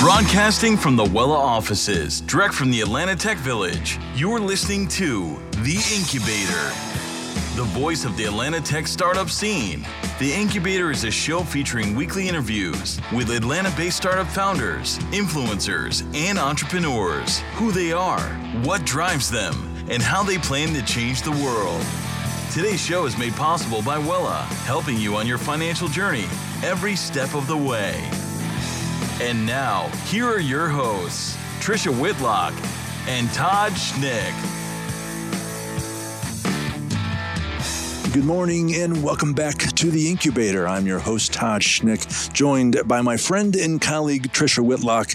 Broadcasting from the Wela offices, direct from the Atlanta Tech Village, you're listening to The Incubator, the voice of the Atlanta Tech startup scene. The Incubator is a show featuring weekly interviews with Atlanta based startup founders, influencers, and entrepreneurs. Who they are, what drives them, and how they plan to change the world. Today's show is made possible by Wela, helping you on your financial journey every step of the way. And now, here are your hosts, Trisha Whitlock and Todd Schnick. Good morning and welcome back to the Incubator. I'm your host, Todd Schnick, joined by my friend and colleague, Trisha Whitlock.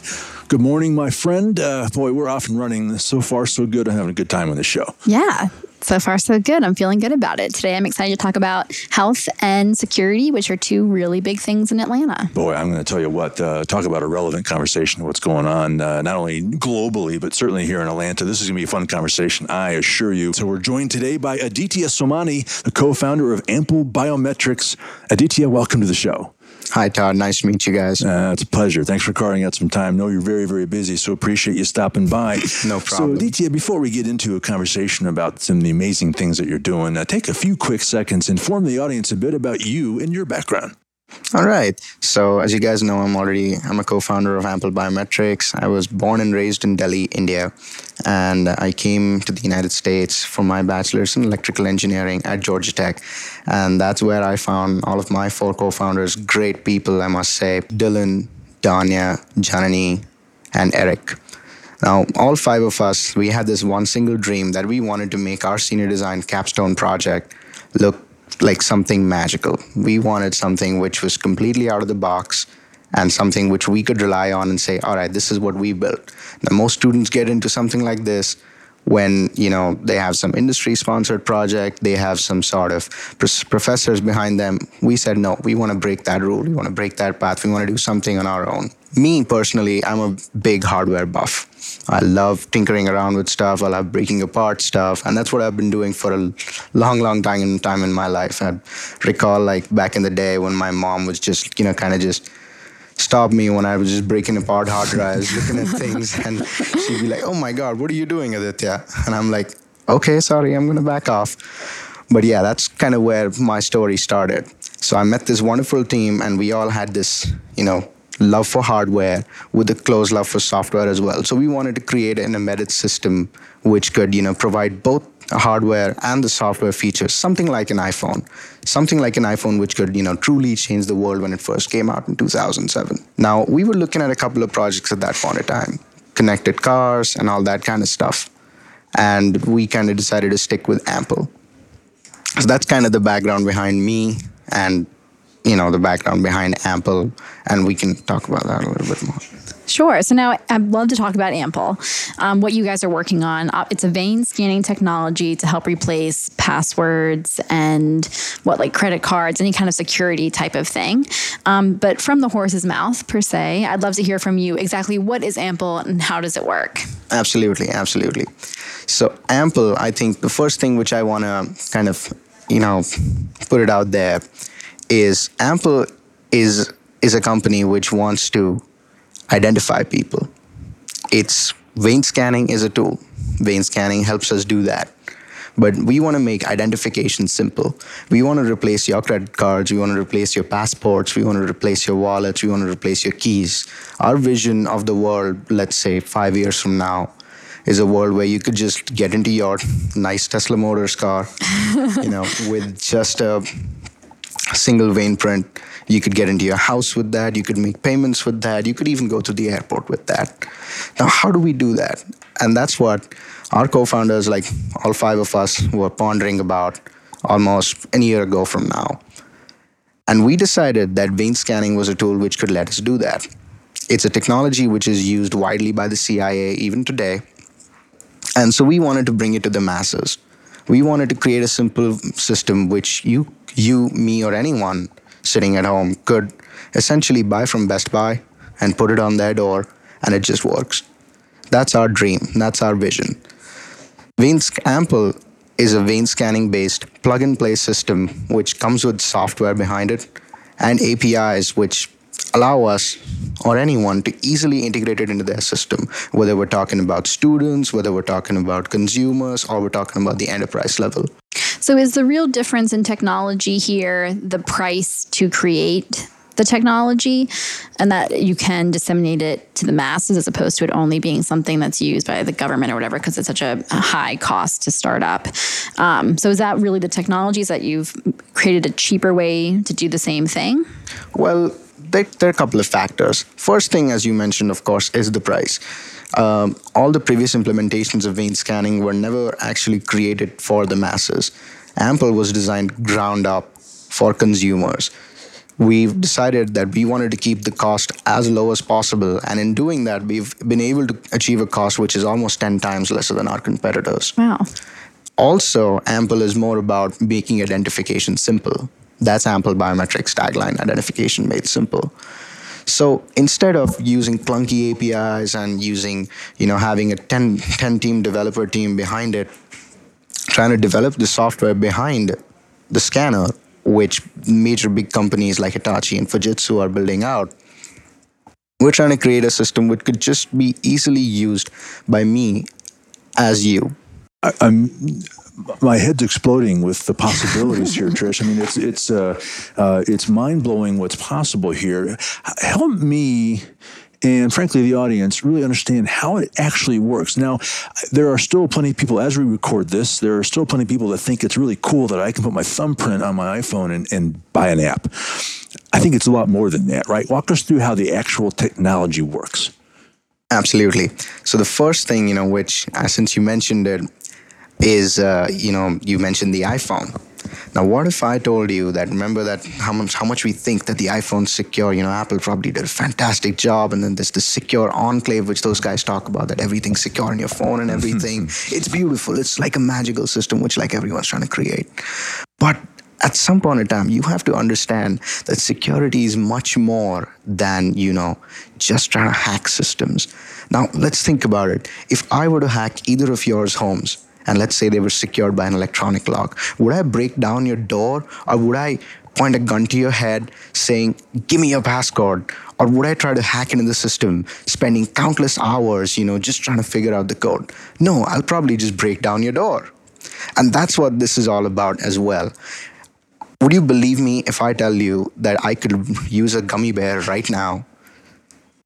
Good morning, my friend. Uh, boy, we're off and running. So far, so good. I'm having a good time on the show. Yeah, so far, so good. I'm feeling good about it. Today, I'm excited to talk about health and security, which are two really big things in Atlanta. Boy, I'm going to tell you what, uh, talk about a relevant conversation what's going on, uh, not only globally, but certainly here in Atlanta. This is going to be a fun conversation, I assure you. So, we're joined today by Aditya Somani, the co founder of Ample Biometrics. Aditya, welcome to the show. Hi, Todd. Nice to meet you guys. Uh, it's a pleasure. Thanks for carving out some time. know you're very, very busy, so appreciate you stopping by. no problem. So, Aditya, before we get into a conversation about some of the amazing things that you're doing, uh, take a few quick seconds, inform the audience a bit about you and your background. All right. So, as you guys know, I'm already I'm a co-founder of Ample Biometrics. I was born and raised in Delhi, India, and I came to the United States for my bachelor's in electrical engineering at Georgia Tech, and that's where I found all of my four co-founders, great people, I must say, Dylan, Danya, Janani, and Eric. Now, all five of us, we had this one single dream that we wanted to make our senior design capstone project look like something magical. We wanted something which was completely out of the box and something which we could rely on and say, all right, this is what we built. Now, most students get into something like this when you know they have some industry sponsored project they have some sort of professors behind them we said no we want to break that rule we want to break that path we want to do something on our own me personally i'm a big hardware buff I love tinkering around with stuff. I love breaking apart stuff, and that's what I've been doing for a long, long time in time in my life. I recall like back in the day when my mom was just, you know, kind of just stop me when I was just breaking apart hard drives, looking at things, and she'd be like, "Oh my God, what are you doing, Aditya?" And I'm like, "Okay, sorry, I'm gonna back off." But yeah, that's kind of where my story started. So I met this wonderful team, and we all had this, you know, love for hardware with a close love for software as well. So we wanted to create an embedded system which could, you know, provide both hardware and the software features, something like an iPhone, something like an iPhone which could, you know, truly change the world when it first came out in 2007. Now, we were looking at a couple of projects at that point in time, connected cars and all that kind of stuff. And we kind of decided to stick with Ample. So that's kind of the background behind me and you know the background behind Ample, and we can talk about that a little bit more. Sure. So now I'd love to talk about Ample, um, what you guys are working on. Uh, it's a vein scanning technology to help replace passwords and what, like credit cards, any kind of security type of thing. Um, but from the horse's mouth, per se, I'd love to hear from you exactly what is Ample and how does it work? Absolutely. Absolutely. So, Ample, I think the first thing which I want to kind of, you know, put it out there is Ample is is a company which wants to identify people. It's vein scanning is a tool. Vein scanning helps us do that. But we want to make identification simple. We want to replace your credit cards. We want to replace your passports. We want to replace your wallets. We want to replace your keys. Our vision of the world, let's say five years from now, is a world where you could just get into your nice Tesla Motors car, you know, with just a single vein print. You could get into your house with that. You could make payments with that. You could even go to the airport with that. Now, how do we do that? And that's what our co founders, like all five of us, were pondering about almost a year ago from now. And we decided that vein scanning was a tool which could let us do that. It's a technology which is used widely by the CIA even today. And so we wanted to bring it to the masses. We wanted to create a simple system which you you, me, or anyone sitting at home could essentially buy from Best Buy and put it on their door, and it just works. That's our dream. That's our vision. Vein Ample is a vein scanning based plug and play system which comes with software behind it and APIs which allow us or anyone to easily integrate it into their system, whether we're talking about students, whether we're talking about consumers, or we're talking about the enterprise level. So, is the real difference in technology here the price to create the technology and that you can disseminate it to the masses as opposed to it only being something that's used by the government or whatever because it's such a, high cost to start up. Um, so, is that really the technologies that you've created a cheaper way to do the same thing? Well, there, there are a couple of factors. First thing, as you mentioned, of course, is the price. Um, all the previous implementations of vein scanning were never actually created for the masses. Ample was designed ground up for consumers. We've decided that we wanted to keep the cost as low as possible, and in doing that, we've been able to achieve a cost which is almost 10 times lesser than our competitors. Wow. Also, Ample is more about making identification simple. That's Ample Biometrics tagline identification made simple. So instead of using clunky APIs and using, you know, having a 10, 10 team developer team behind it, trying to develop the software behind the scanner, which major big companies like Hitachi and Fujitsu are building out, we're trying to create a system which could just be easily used by me as you. I, am my head's exploding with the possibilities here, Trish. I mean, it's it's uh, uh, it's mind blowing what's possible here. Help me and frankly, the audience really understand how it actually works. Now, there are still plenty of people, as we record this, there are still plenty of people that think it's really cool that I can put my thumbprint on my iPhone and, and buy an app. I think it's a lot more than that, right? Walk us through how the actual technology works. Absolutely. So the first thing, you know, which uh, since you mentioned it, is uh, you know you mentioned the iphone. Now what if i told you that remember that how much how much we think that the iphone's secure? You know apple probably did a fantastic job and then there's the secure enclave which those guys talk about that everything's secure on your phone and everything. It's beautiful. It's like a magical system which like everyone's trying to create. But at some point in time you have to understand that security is much more than you know just trying to hack systems. Now let's think about it. If i were to hack either of yours homes and let's say they were secured by an electronic lock, would I break down your door or would I point a gun to your head saying, Give me your passcode? Or would I try to hack into the system, spending countless hours, you know, just trying to figure out the code? No, I'll probably just break down your door. And that's what this is all about as well. Would you believe me if I tell you that I could use a gummy bear right now?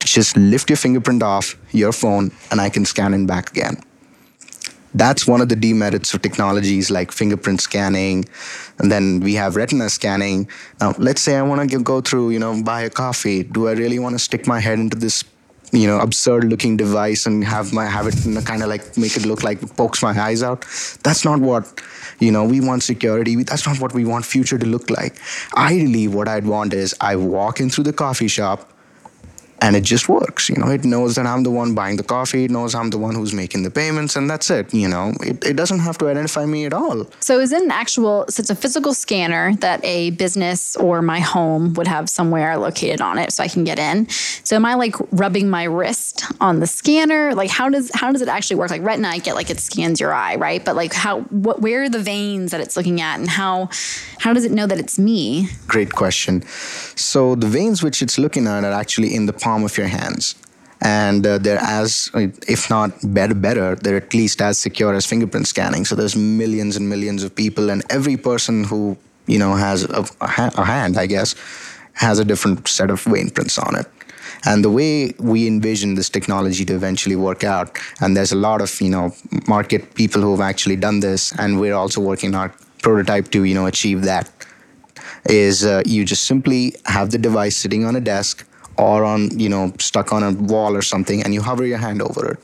Just lift your fingerprint off your phone and I can scan in back again that's one of the demerits of technologies like fingerprint scanning and then we have retina scanning. Now let's say i want to go through you know buy a coffee. Do i really want to stick my head into this you know absurd looking device and have my have it kind of like make it look like it pokes my eyes out? That's not what you know we want security. That's not what we want future to look like. Ideally what i'd want is i walk in through the coffee shop and it just works you know. It knows that i'm the one buying the coffee. It knows i'm the one who's making the payments and that's it you know. It, it doesn't have to identify me at all. So is it an actual so it's a physical scanner that a business or my home would have somewhere located on it so i can get in. So am i like rubbing my wrist on the scanner? Like how does how does it actually work? Like retina i get like it scans your eye right? But like how what where are the veins that it's looking at and how how does it know that it's me? Great question. So the veins which it's looking at are actually in the palm of your hands. And uh, they're as, if not better, better, they're at least as secure as fingerprint scanning. So there's millions and millions of people, and every person who you know has a, a, a hand, I guess, has a different set of vein prints on it. And the way we envision this technology to eventually work out, and there's a lot of you know market people who have actually done this, and we're also working on our prototype to you know achieve that. Is uh, you just simply have the device sitting on a desk or on you know stuck on a wall or something and you hover your hand over it.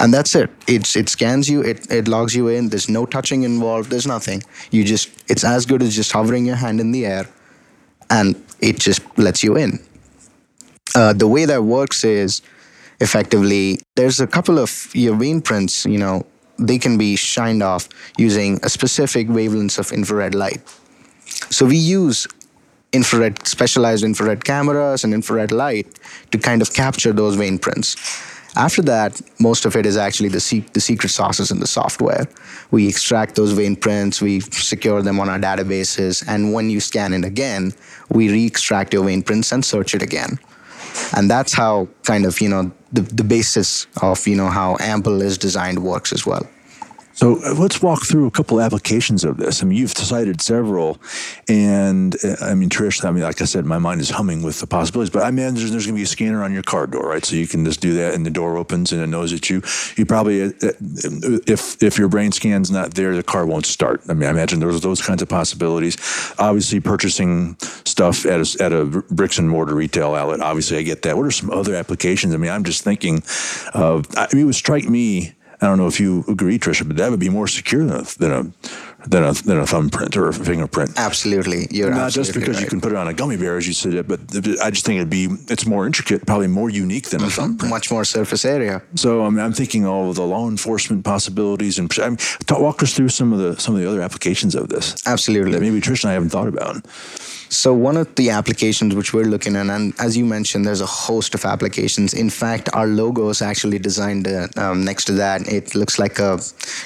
And that's it. It's it scans you it, it logs you in. There's no touching involved. There's nothing. You just it's as good as just hovering your hand in the air and it just lets you in. Uh, the way that works is effectively there's a couple of your vein prints you know they can be shined off using a specific wavelengths of infrared light. So we use infrared specialized infrared cameras and infrared light to kind of capture those vein prints After that, most of it is actually the, se- the secret sauces in the software. We extract those vein prints, we secure them on our databases, and when you scan it again, we re-extract your vein prints and search it again. And that's how kind of, you know, the, the basis of, you know, how Ample is designed works as well. So uh, let's walk through a couple applications of this. I mean, you've cited several, and uh, I mean, Trish. I mean, like I said, my mind is humming with the possibilities. But I mean, there's, there's going to be a scanner on your car door, right? So you can just do that, and the door opens, and it knows that you. You probably, uh, if if your brain scan's not there, the car won't start. I mean, I imagine there's those kinds of possibilities. Obviously, purchasing stuff at a, at a bricks and mortar retail outlet. Obviously, I get that. What are some other applications? I mean, I'm just thinking of. I mean, it would strike me I don't know if you agree, Trisha, but that would be more secure than a, than a than a than a thumbprint or a fingerprint. Absolutely, you're not just because right. you can put it on a gummy bear, as you said, but I just think it'd be it's more intricate, probably more unique than a mm-hmm. thumbprint. Much more surface area. So I mean, I'm thinking all of the law enforcement possibilities, and I mean, talk, walk us through some of the some of the other applications of this. Absolutely, maybe Trisha and I haven't thought about. So one of the applications which we're looking at, and as you mentioned, there's a host of applications. In fact, our logo is actually designed uh, um, next to that. It looks like a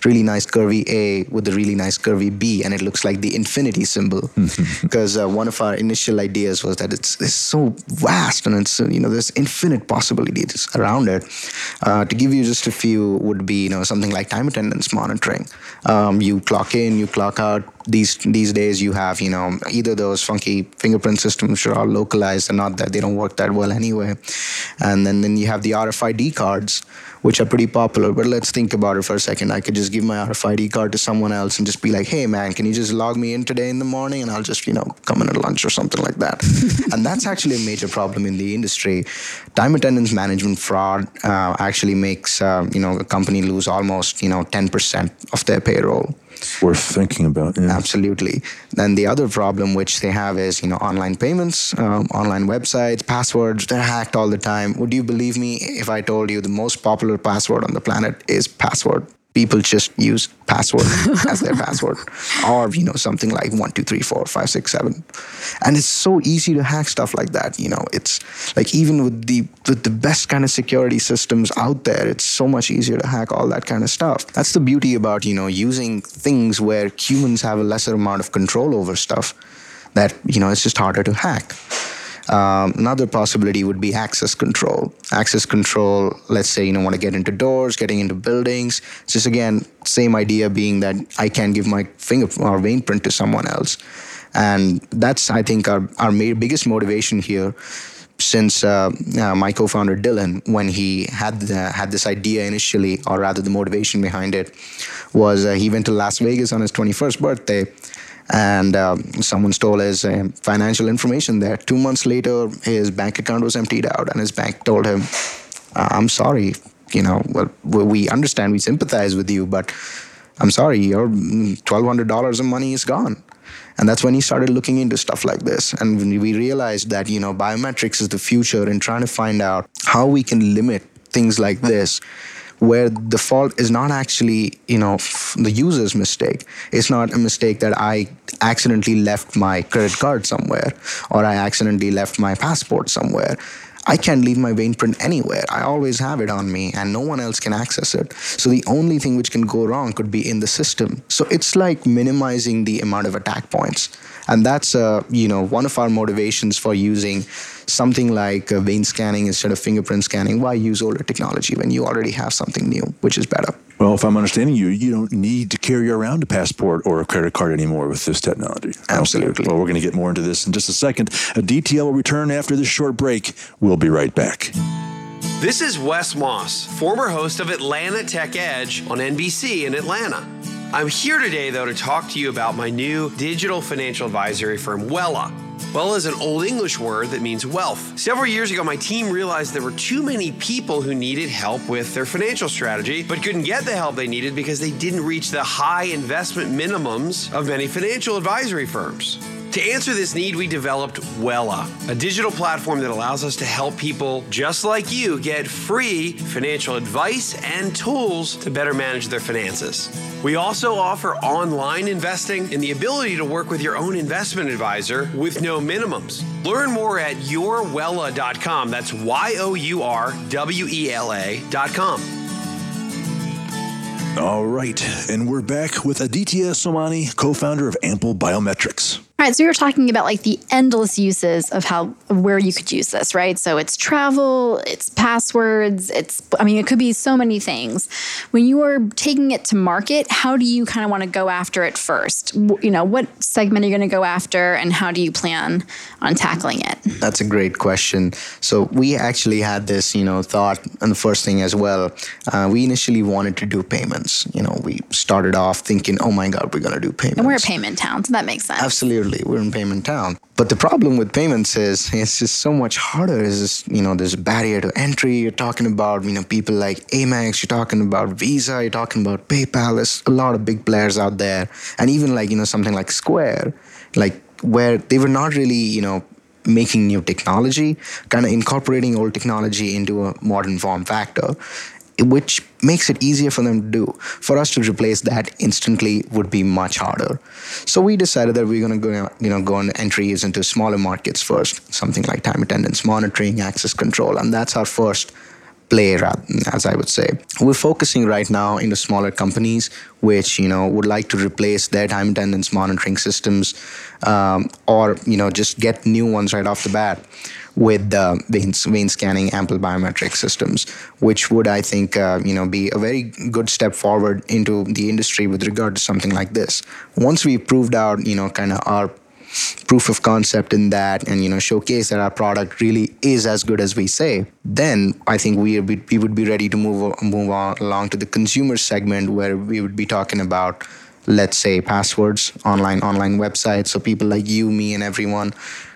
really nice curvy A with a really nice curvy B, and it looks like the infinity symbol. Because uh, one of our initial ideas was that it's, it's so vast and it's you know there's infinite possibilities around it. Uh, to give you just a few, would be you know something like time attendance monitoring. Um, you clock in, you clock out these these days you have you know either those funky fingerprint systems which are all localized and not that they don't work that well anyway. And then then you have the RFID cards which are pretty popular. But let's think about it for a second. I could just give my RFID card to someone else and just be like hey man can you just log me in today in the morning and I'll just you know come in at lunch or something like that? And that's actually a major problem in the industry. Time attendance management fraud uh, actually makes uh, you know a company lose almost you know 10% of their payroll worth thinking about. Yeah. Absolutely. Then the other problem which they have is you know online payments, um, online websites, passwords. They're hacked all the time. Would you believe me if I told you the most popular password on the planet is password? People just use password as their password. Or you know something like one two three four five six seven. And it's so easy to hack stuff like that you know. It's like even with the with the best kind of security systems out there it's so much easier to hack all that kind of stuff. That's the beauty about you know using things where humans have a lesser amount of control over stuff that you know it's just harder to hack um, another possibility would be access control. Access control, let's say, you know, want to get into doors, getting into buildings. It's just again, same idea being that I can give my finger or vein print to someone else. And that's, I think, our, our biggest motivation here since uh, uh, my co-founder Dylan, when he had had this idea initially, or rather the motivation behind it, was uh, he went to Las Vegas on his 21st birthday, and um, someone stole his uh, financial information there. Two months later, his bank account was emptied out, and his bank told him, uh, "I'm sorry, you know, well, we understand, we sympathize with you, but I'm sorry, your $1,200 of money is gone." And that's when he started looking into stuff like this. And we realized that, you know, biometrics is the future in trying to find out how we can limit things like this where the fault is not actually you know the user's mistake it's not a mistake that i accidentally left my credit card somewhere or i accidentally left my passport somewhere I can't leave my vein print anywhere. I always have it on me and no one else can access it. So the only thing which can go wrong could be in the system. So it's like minimizing the amount of attack points. And that's uh, you know one of our motivations for using something like uh, vein scanning instead of fingerprint scanning. Why use older technology when you already have something new, which is better? Well, if I'm understanding you, you don't need to carry around a passport or a credit card anymore with this technology. Absolutely. Well, we're going to get more into this in just a second. Aditya will return after this short break. We'll be right back. This is Wes Moss, former host of Atlanta Tech Edge on NBC in Atlanta. I'm here today, though, to talk to you about my new digital financial advisory firm, Wela. Wela is an Old English word that means wealth. Several years ago, my team realized there were too many people who needed help with their financial strategy, but couldn't get the help they needed because they didn't reach the high investment minimums of many financial advisory firms. To answer this need, we developed Wela, a digital platform that allows us to help people just like you get free financial advice and tools to better manage their finances. We also offer online investing and the ability to work with your own investment advisor with no minimums. Learn more at yourwela.com. That's Y O U R W E L A.com. All right, and we're back with Aditya Somani, co-founder of Ample Biometrics. Right, so you're talking about like the endless uses of how of where you could use this, right? So it's travel, it's passwords, it's I mean it could be so many things. When you are taking it to market, how do you kind of want to go after it first? You know, what segment are you going to go after and how do you plan on tackling it? That's a great question. So we actually had this, you know, thought and the first thing as well. Uh, we initially wanted to do payments. You know, we started off thinking, "Oh my god, we're going to do payments." And we're a payment town, so that makes sense. Absolutely we're in payment town. But the problem with payments is it's just so much harder. Is just, you know, there's a barrier to entry. You're talking about, you know, people like Amex, you're talking about Visa, you're talking about PayPal. There's a lot of big players out there. And even like, you know, something like Square, like where they were not really, you know, making new technology, kind of incorporating old technology into a modern form factor which makes it easier for them to do. For us to replace that instantly would be much harder. So we decided that we're going to go, you know, go on entries into smaller markets first, something like time attendance monitoring, access control, and that's our first play, as I would say. We're focusing right now into smaller companies which you know would like to replace their time attendance monitoring systems, um, or you know just get new ones right off the bat with the vein, vein scanning ample biometric systems, which would, I think, uh, you know, be a very good step forward into the industry with regard to something like this. Once we proved out, you know, kind of our proof of concept in that and you know showcase that our product really is as good as we say then i think we, we would be ready to move move on along to the consumer segment where we would be talking about let's say passwords online online websites so people like you me and everyone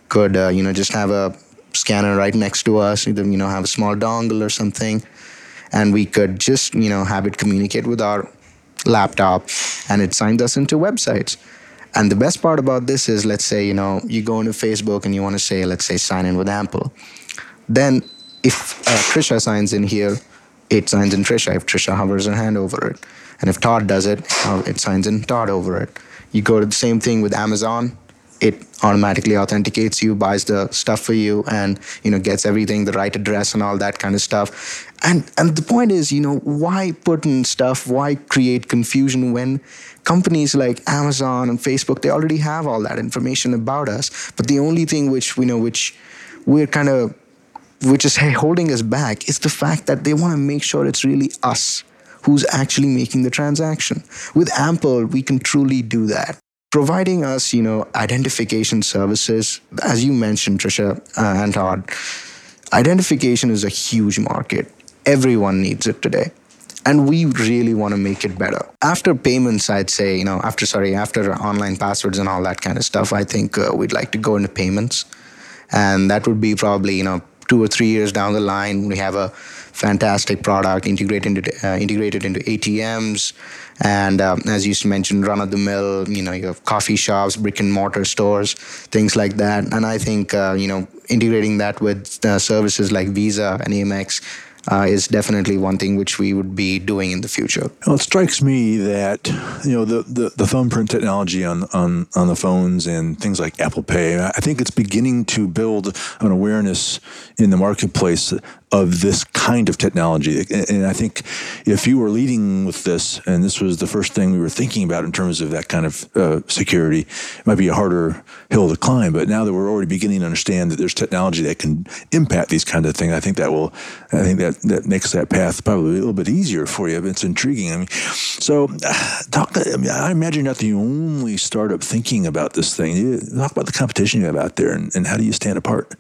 could uh, you know just have a scanner right next to us, either, you know, have a small dongle or something. And we could just, you know, have it communicate with our laptop and it signs us into websites. And the best part about this is, let's say, you know, you go into Facebook and you want to say, let's say, sign in with Ample. Then if uh, Trisha signs in here, it signs in Trisha if Trisha hovers her hand over it. And if Todd does it, it signs in Todd over it. You go to the same thing with Amazon it automatically authenticates you buys the stuff for you and you know gets everything the right address and all that kind of stuff. And and the point is you know why put in stuff why create confusion when companies like amazon and facebook they already have all that information about us but the only thing which we know which we're kind of which is holding us back is the fact that they want to make sure it's really us who's actually making the transaction. With ample we can truly do that providing us, you know, identification services. As you mentioned, Trisha uh, and Todd, identification is a huge market. Everyone needs it today. And we really want to make it better. After payments, I'd say, you know, after, sorry, after online passwords and all that kind of stuff, I think uh, we'd like to go into payments. And that would be probably, you know, two or three years down the line. We have a fantastic product integrated into, uh, integrated into ATMs and um, as you mentioned, run of the mill, you know, you have coffee shops, brick and mortar stores, things like that. And I think, uh, you know, integrating that with uh, services like Visa and Amex uh, is definitely one thing which we would be doing in the future. Well, it strikes me that you know the, the, the thumbprint technology on, on on the phones and things like Apple Pay. I think it's beginning to build an awareness in the marketplace of this kind of technology. And I think if you were leading with this, and this was the first thing we were thinking about in terms of that kind of uh, security, it might be a harder hill to climb. But now that we're already beginning to understand that there's technology that can impact these kind of things, I think that will, I think that that makes that path probably a little bit easier for you. It's intriguing. I mean, so talk. I, mean, I imagine you're not the only startup thinking about this thing. Talk about the competition you have out there, and, and how do you stand apart?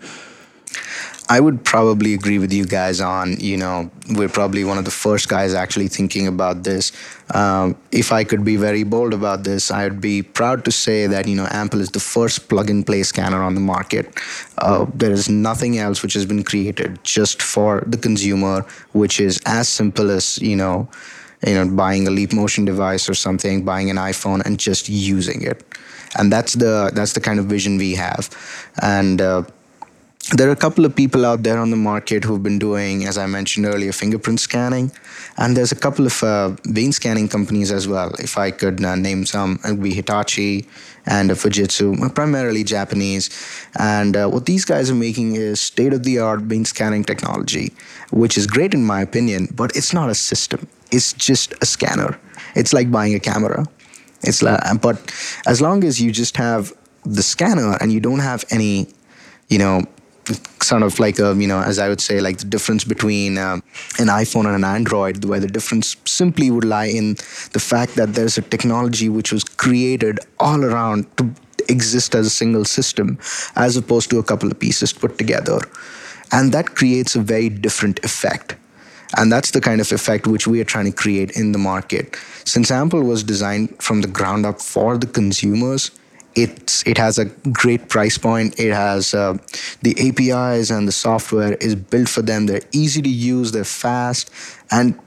I would probably agree with you guys on, you know, we're probably one of the first guys actually thinking about this. Um, if I could be very bold about this, I would be proud to say that, you know, Ample is the first plug and play scanner on the market. Uh, there is nothing else which has been created just for the consumer, which is as simple as, you know, you know, buying a leap motion device or something, buying an iPhone and just using it and that's the that's the kind of vision we have and uh, there are a couple of people out there on the market who've been doing, as I mentioned earlier, fingerprint scanning. And there's a couple of uh, vein scanning companies as well. If I could uh, name some, it would be Hitachi and Fujitsu, primarily Japanese. And uh, what these guys are making is state of the art vein scanning technology, which is great in my opinion, but it's not a system. It's just a scanner. It's like buying a camera. It's like, but as long as you just have the scanner and you don't have any, you know, sort of like a you know as i would say like the difference between uh, an iphone and an android where the difference simply would lie in the fact that there's a technology which was created all around to exist as a single system as opposed to a couple of pieces put together. And that creates a very different effect. And that's the kind of effect which we are trying to create in the market. Since ample was designed from the ground up for the consumers it's it has a great price point. It has uh, the APIs and the software is built for them. They're easy to use. They're fast. And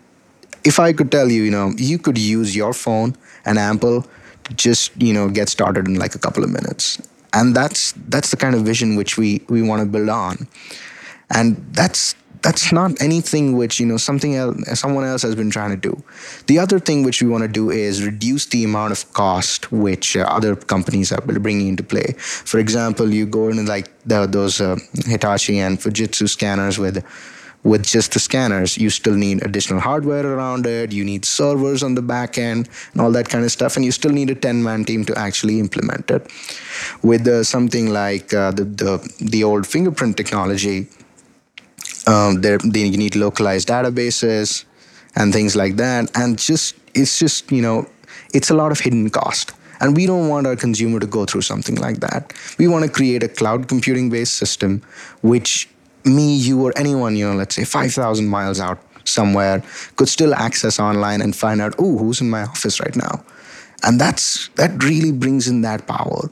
if I could tell you, you know, you could use your phone and Ample just you know get started in like a couple of minutes. And that's that's the kind of vision which we we want to build on. And that's that's not anything which you know something else someone else has been trying to do. The other thing which we want to do is reduce the amount of cost which uh, other companies are bringing into play. For example you go into like the, those uh, hitachi and fujitsu scanners with with just the scanners you still need additional hardware around it you need servers on the back end and all that kind of stuff and you still need a 10 man team to actually implement it. With uh, something like uh, the, the the old fingerprint technology um, they need localized databases and things like that. And just it's just you know it's a lot of hidden cost. And we don't want our consumer to go through something like that. We want to create a cloud computing based system, which me, you, or anyone, you know, let's say 5,000 miles out somewhere, could still access online and find out, oh, who's in my office right now? And that's that really brings in that power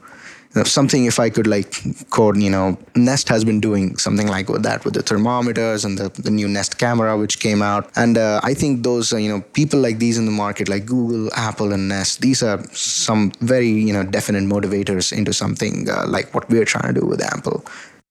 something if I could like code, you know, Nest has been doing something like with that with the thermometers and the, the new Nest camera which came out. And uh, I think those, uh, you know, people like these in the market, like Google, Apple, and Nest, these are some very, you know, definite motivators into something uh, like what we're trying to do with Ample.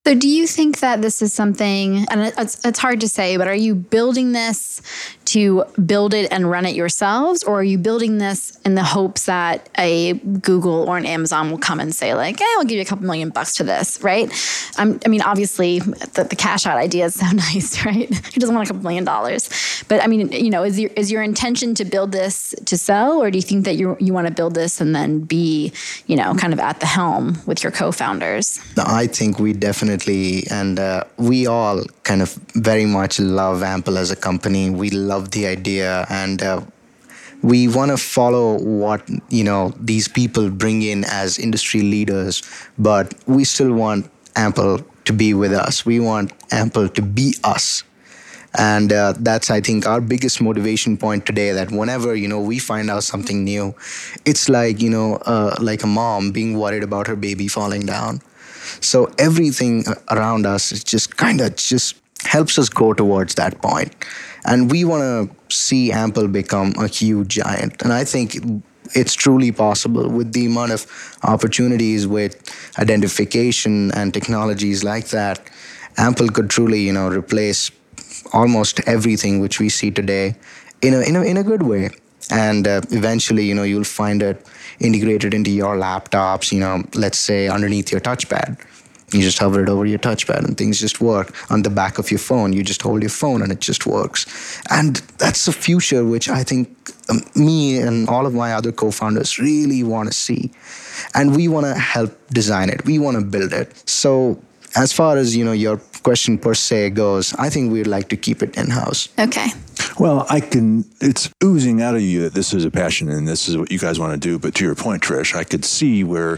So, do you think that this is something, and it's, it's hard to say, but are you building this to build it and run it yourselves, or are you building this in the hopes that a Google or an Amazon will come and say, like, hey, I'll give you a couple million bucks to this, right? Um, I mean, obviously, the, the cash out idea is so nice, right? He doesn't want a couple million dollars, but I mean, you know, is your is your intention to build this to sell, or do you think that you you want to build this and then be, you know, kind of at the helm with your co-founders? I think we definitely, and uh, we all kind of very much love Ample as a company. We love love the idea and uh, we want to follow what you know these people bring in as industry leaders but we still want ample to be with us. We want ample to be us. And uh, that's i think our biggest motivation point today that whenever you know we find out something new it's like you know uh, like a mom being worried about her baby falling down. So everything around us is just kind of just helps us go towards that point and we want to see Ample become a huge giant. And I think it's truly possible with the amount of opportunities with identification and technologies like that. Ample could truly, you know, replace almost everything which we see today in a, in a, in a good way. And uh, eventually, you know, you'll find it integrated into your laptops, you know, let's say underneath your touchpad you just hover it over your touchpad and things just work. On the back of your phone, you just hold your phone and it just works. And that's a future which I think um, me and all of my other co founders really want to see. And we want to help design it, we want to build it. So, as far as you know your question per se goes i think we'd like to keep it in-house okay well i can it's oozing out of you that this is a passion and this is what you guys want to do but to your point trish i could see where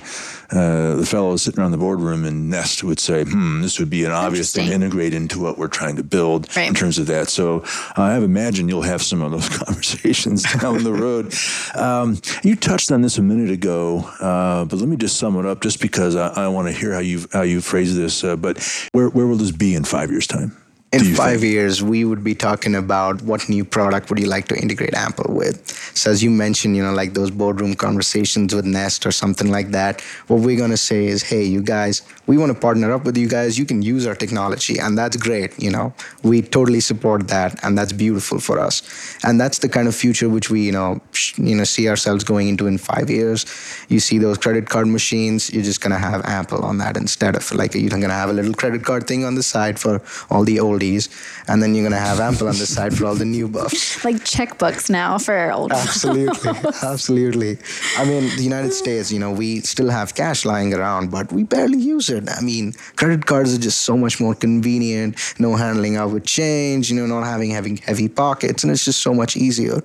uh, the fellows sitting around the boardroom in Nest would say, hmm, this would be an obvious thing to integrate into what we're trying to build right. in terms of that. So uh, I imagine you'll have some of those conversations down the road. Um, you touched on this a minute ago, uh, but let me just sum it up just because I, I want to hear how you how you phrase this. Uh, but where, where will this be in five years' time? In five think? years we would be talking about what new product would you like to integrate ample with. So as you mentioned you know like those boardroom conversations with nest or something like that what we're going to say is hey you guys we want to partner up with you guys. You can use our technology. And that's great you know. We totally support that and that's beautiful for us. And that's the kind of future which we you know you know see ourselves going into in five years. You see those credit card machines you're just going to have ample on that instead of like you're going to have a little credit card thing on the side for all the old oldies, and then you're going to have ample on the side for all the new buffs. Like checkbooks now for old. Absolutely, absolutely. I mean, the United States, you know, we still have cash lying around, but we barely use it. I mean, credit cards are just so much more convenient. No handling out with change. You know, not having having heavy pockets, and it's just so much easier.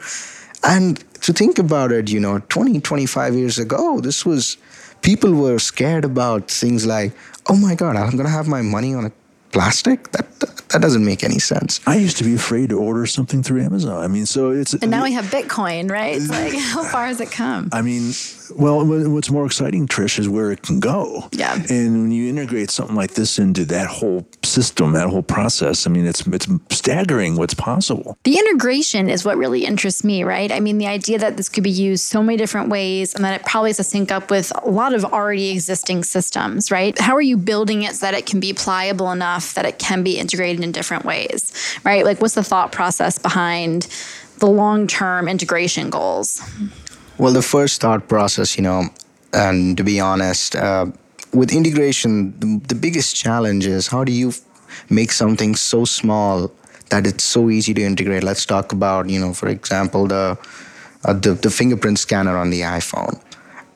And to think about it, you know, 20, 25 years ago, this was people were scared about things like, oh my God, I'm going to have my money on a plastic? That, that doesn't make any sense. I used to be afraid to order something through Amazon. I mean, so it's and now we have Bitcoin, right? It's like how far has it come? I mean, well, what's more exciting, Trish, is where it can go. Yeah. And when you integrate something like this into that whole system, that whole process, I mean, it's it's staggering what's possible. The integration is what really interests me, right? I mean, the idea that this could be used so many different ways, and that it probably has to sync up with a lot of already existing systems, right? How are you building it so that it can be pliable enough that it can be integrated in different ways, right? Like, what's the thought process behind the long term integration goals? Well, the first thought process, you know, and to be honest, uh, with integration, the, the biggest challenge is how do you make something so small that it's so easy to integrate? Let's talk about, you know, for example, the uh, the, the fingerprint scanner on the iPhone.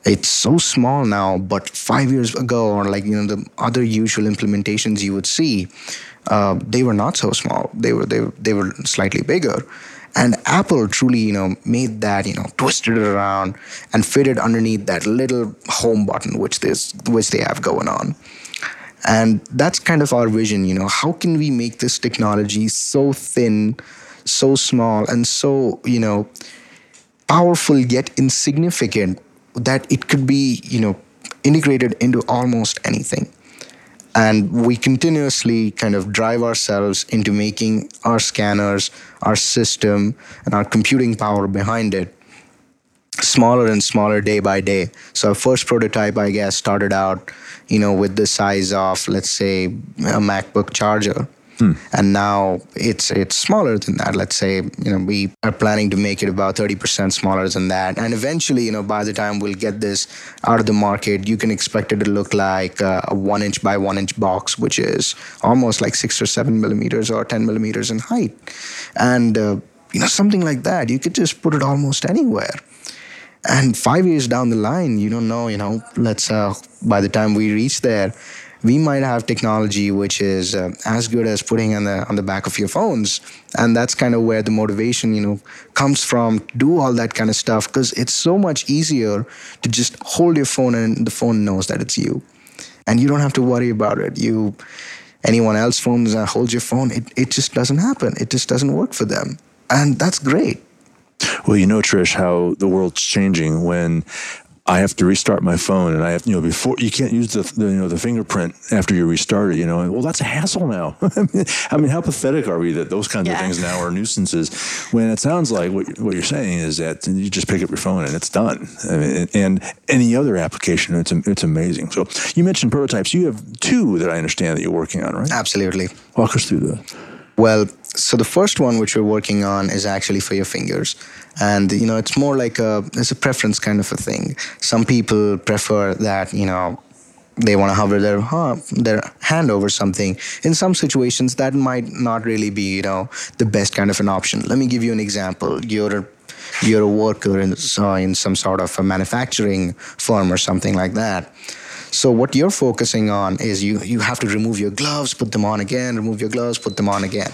It's so small now, but five years ago, or like you know, the other usual implementations you would see, uh, they were not so small. They were they, they were slightly bigger. And Apple truly, you know, made that, you know, twisted it around and fitted underneath that little home button which this which they have going on. And that's kind of our vision, you know, how can we make this technology so thin, so small, and so, you know, powerful yet insignificant that it could be, you know, integrated into almost anything. And we continuously kind of drive ourselves into making our scanners, our system, and our computing power behind it smaller and smaller day by day. So our first prototype, I guess, started out, you know, with the size of, let's say, a MacBook charger. Hmm. And now it's it's smaller than that. Let's say you know we are planning to make it about thirty percent smaller than that. And eventually, you know, by the time we'll get this out of the market, you can expect it to look like a, a one inch by one inch box, which is almost like six or seven millimeters or ten millimeters in height. And uh, you know something like that, you could just put it almost anywhere. And five years down the line, you don't know. You know, let's uh, by the time we reach there we might have technology which is uh, as good as putting on the on the back of your phones. And that's kind of where the motivation you know comes from do all that kind of stuff because it's so much easier to just hold your phone and the phone knows that it's you. And you don't have to worry about it. You anyone else phones holds your phone it, it just doesn't happen. It just doesn't work for them. And that's great. Well, you know, Trish, how the world's changing when I have to restart my phone, and I have you know before you can't use the, the you know the fingerprint after you restart it. You know, well that's a hassle now. I mean, how pathetic are we that those kinds yeah. of things now are nuisances? When it sounds like what what you're saying is that you just pick up your phone and it's done. I mean, and any other application, it's it's amazing. So you mentioned prototypes. You have two that I understand that you're working on, right? Absolutely. Walk us through that. Well, so the first one which we're working on is actually for your fingers. And you know it's more like a it's a preference kind of a thing. Some people prefer that you know they want to hover their huh, their hand over something. In some situations that might not really be you know the best kind of an option. Let me give you an example. You're you're a worker in, in some sort of a manufacturing firm or something like that so what you're focusing on is you you have to remove your gloves, put them on again, remove your gloves, put them on again.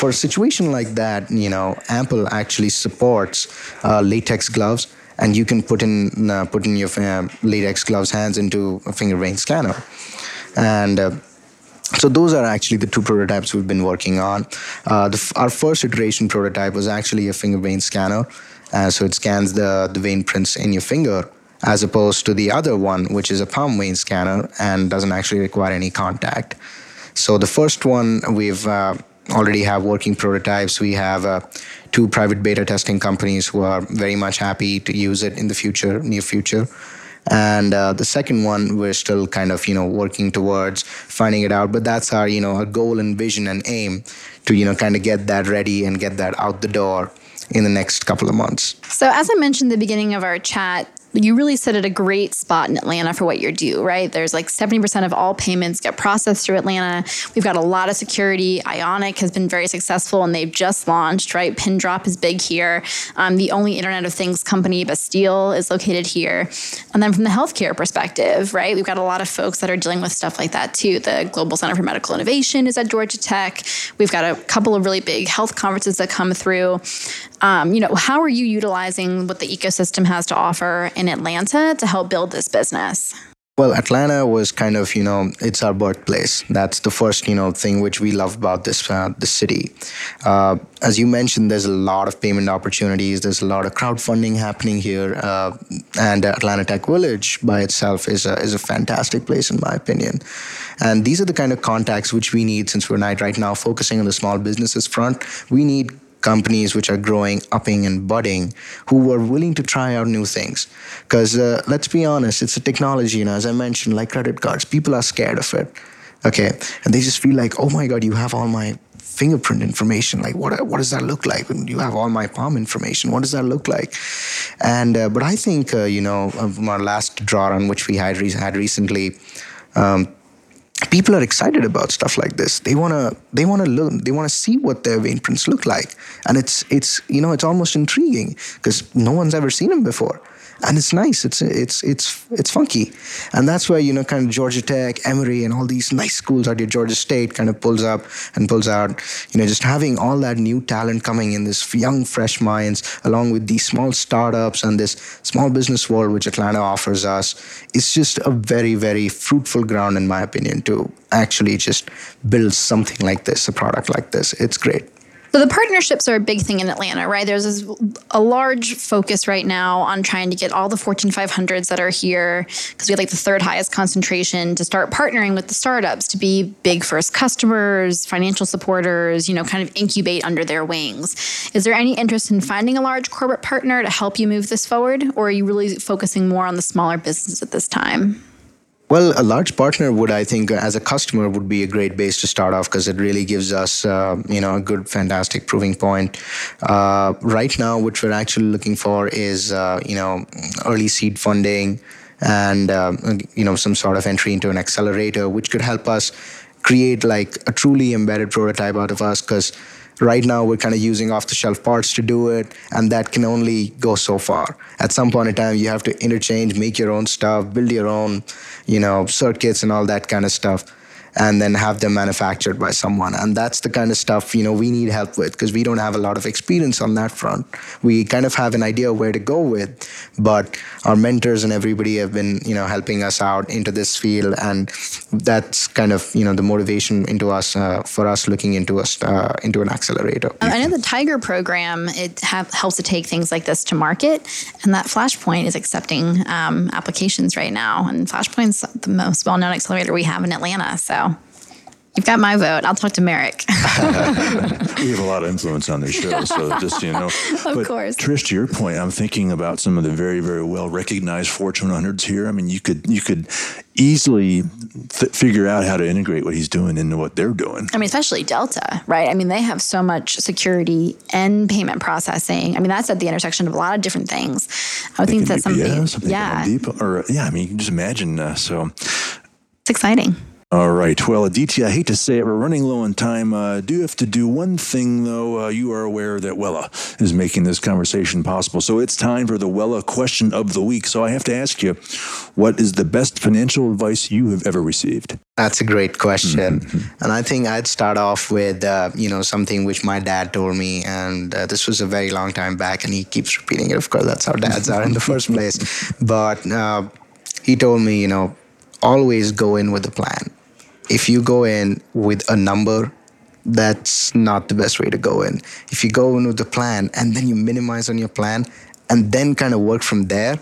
For a situation like that, you know, Ample actually supports uh, latex gloves, and you can put in uh, put in your uh, latex gloves hands into a finger vein scanner, and. Uh, so those are actually the two prototypes we've been working on. Uh, the, our first iteration prototype was actually a finger vein scanner, uh, so it scans the the vein prints in your finger as opposed to the other one, which is a palm vein scanner and doesn't actually require any contact. So the first one we've uh, already have working prototypes. We have uh, two private beta testing companies who are very much happy to use it in the future, near future. And uh, the second one, we're still kind of you know working towards finding it out. But that's our you know our goal and vision and aim to you know kind of get that ready and get that out the door in the next couple of months. So, as I mentioned the beginning of our chat, you really sit at a great spot in Atlanta for what you're due, right? There's like 70% of all payments get processed through Atlanta. We've got a lot of security. Ionic has been very successful and they've just launched, right? Pindrop is big here. Um, the only Internet of Things company, Bastille, is located here. And then from the healthcare perspective, right, we've got a lot of folks that are dealing with stuff like that too. The Global Center for Medical Innovation is at Georgia Tech. We've got a couple of really big health conferences that come through. Um, you know, how are you utilizing what the ecosystem has to offer in Atlanta to help build this business? Well, Atlanta was kind of, you know, it's our birthplace. That's the first, you know, thing which we love about this uh, the city. Uh, as you mentioned, there's a lot of payment opportunities. There's a lot of crowdfunding happening here, uh, and Atlanta Tech Village by itself is a, is a fantastic place, in my opinion. And these are the kind of contacts which we need since we're not right now focusing on the small businesses front. We need companies which are growing, upping, and budding who are willing to try out new things. Because uh, let's be honest, it's a technology, you know, as I mentioned, like credit cards, people are scared of it. Okay. And they just feel like, oh my God, you have all my fingerprint information. Like, what, what does that look like? And You have all my palm information. What does that look like? And, uh, but I think, uh, you know, from our last drawrun, which we had, re- had recently, um, people are excited about stuff like this. They want to they want to learn. They want to see what their vein prints look like. And it's it's you know it's almost intriguing because no one's ever seen them before and it's nice. It's it's it's it's funky, and that's where you know kind of Georgia Tech, Emory, and all these nice schools out here, Georgia State, kind of pulls up and pulls out. You know, just having all that new talent coming in, this young, fresh minds, along with these small startups and this small business world which Atlanta offers us, it's just a very very fruitful ground, in my opinion, to actually just build something like this, a product like this. It's great. So the partnerships are a big thing in Atlanta, right? There's a large focus right now on trying to get all the Fortune 500s that are here, because we have like the third highest concentration, to start partnering with the startups to be big first customers, financial supporters, you know, kind of incubate under their wings. Is there any interest in finding a large corporate partner to help you move this forward, or are you really focusing more on the smaller business at this time? Well, a large partner would, I think, as a customer, would be a great base to start off because it really gives us, uh, you know, a good, fantastic proving point. Uh, right now, what we're actually looking for is, uh, you know, early seed funding and, uh, you know, some sort of entry into an accelerator, which could help us create like a truly embedded prototype out of us because Right now, we're kind of using off the shelf parts to do it, and that can only go so far. At some point in time, you have to interchange, make your own stuff, build your own, you know, circuits and all that kind of stuff and then have them manufactured by someone. And that's the kind of stuff, you know, we need help with because we don't have a lot of experience on that front. We kind of have an idea where to go with, but our mentors and everybody have been, you know, helping us out into this field. And that's kind of, you know, the motivation into us, uh, for us looking into us, uh, into an accelerator. I know the Tiger program, it helps to take things like this to market. And that Flashpoint is accepting um, applications right now. And Flashpoint's the most well-known accelerator we have in Atlanta. So You've got my vote. I'll talk to Merrick. we have a lot of influence on this show, so just you know. of but course. Trish, to your point, I'm thinking about some of the very, very well recognized Fortune 100s here. I mean, you could you could easily th- figure out how to integrate what he's doing into what they're doing. I mean, especially Delta, right? I mean, they have so much security and payment processing. I mean, that's at the intersection of a lot of different things. I would think that something, yeah, or yeah, I mean, you can just imagine. Uh, so it's exciting. All right. Well, Aditya, I hate to say it, we're running low on time. Uh, do have to do one thing, though. Uh, you are aware that Wela is making this conversation possible. So it's time for the Wela question of the week. So I have to ask you, what is the best financial advice you have ever received? That's a great question. Mm-hmm. And I think I'd start off with, uh, you know, something which my dad told me. And uh, this was a very long time back, and he keeps repeating it. Of course, that's how dads are in the first place. But uh, he told me, you know, always go in with a plan if you go in with a number, that's not the best way to go in. If you go in with a plan and then you minimize on your plan and then kind of work from there,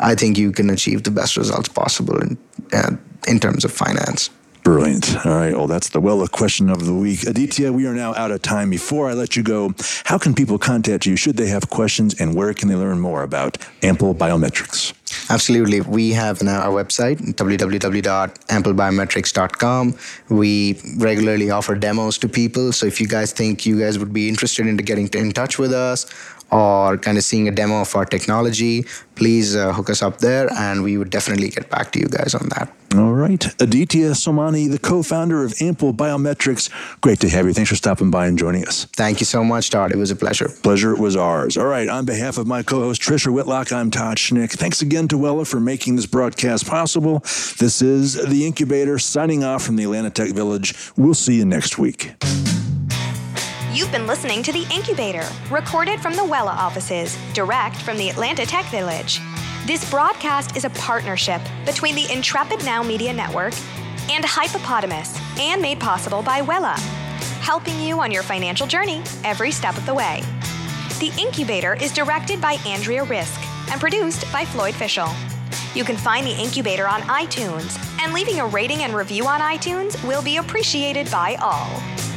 I think you can achieve the best results possible in, uh, in terms of finance. Brilliant. All right. Well, that's the well question of the week. Aditya, we are now out of time. Before I let you go, how can people contact you should they have questions and where can they learn more about Ample Biometrics? Absolutely. We have now our website, www.amplebiometrics.com. We regularly offer demos to people. So if you guys think you guys would be interested in getting in touch with us or kind of seeing a demo of our technology, please uh, hook us up there and we would definitely get back to you guys on that. All right. Aditya Somani, the co founder of Ample Biometrics. Great to have you. Thanks for stopping by and joining us. Thank you so much, Todd. It was a pleasure. Pleasure was ours. All right. On behalf of my co host, Trisha Whitlock, I'm Todd Schnick. Thanks again to Wela for making this broadcast possible. This is The Incubator signing off from the Atlanta Tech Village. We'll see you next week. You've been listening to The Incubator, recorded from the Wela offices, direct from the Atlanta Tech Village. This broadcast is a partnership between the Intrepid Now Media Network and Hypepotamus and made possible by Wela, helping you on your financial journey every step of the way. The Incubator is directed by Andrea Risk and produced by Floyd Fischel. You can find The Incubator on iTunes, and leaving a rating and review on iTunes will be appreciated by all.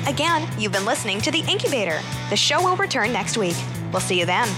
Again, you've been listening to The Incubator. The show will return next week. We'll see you then.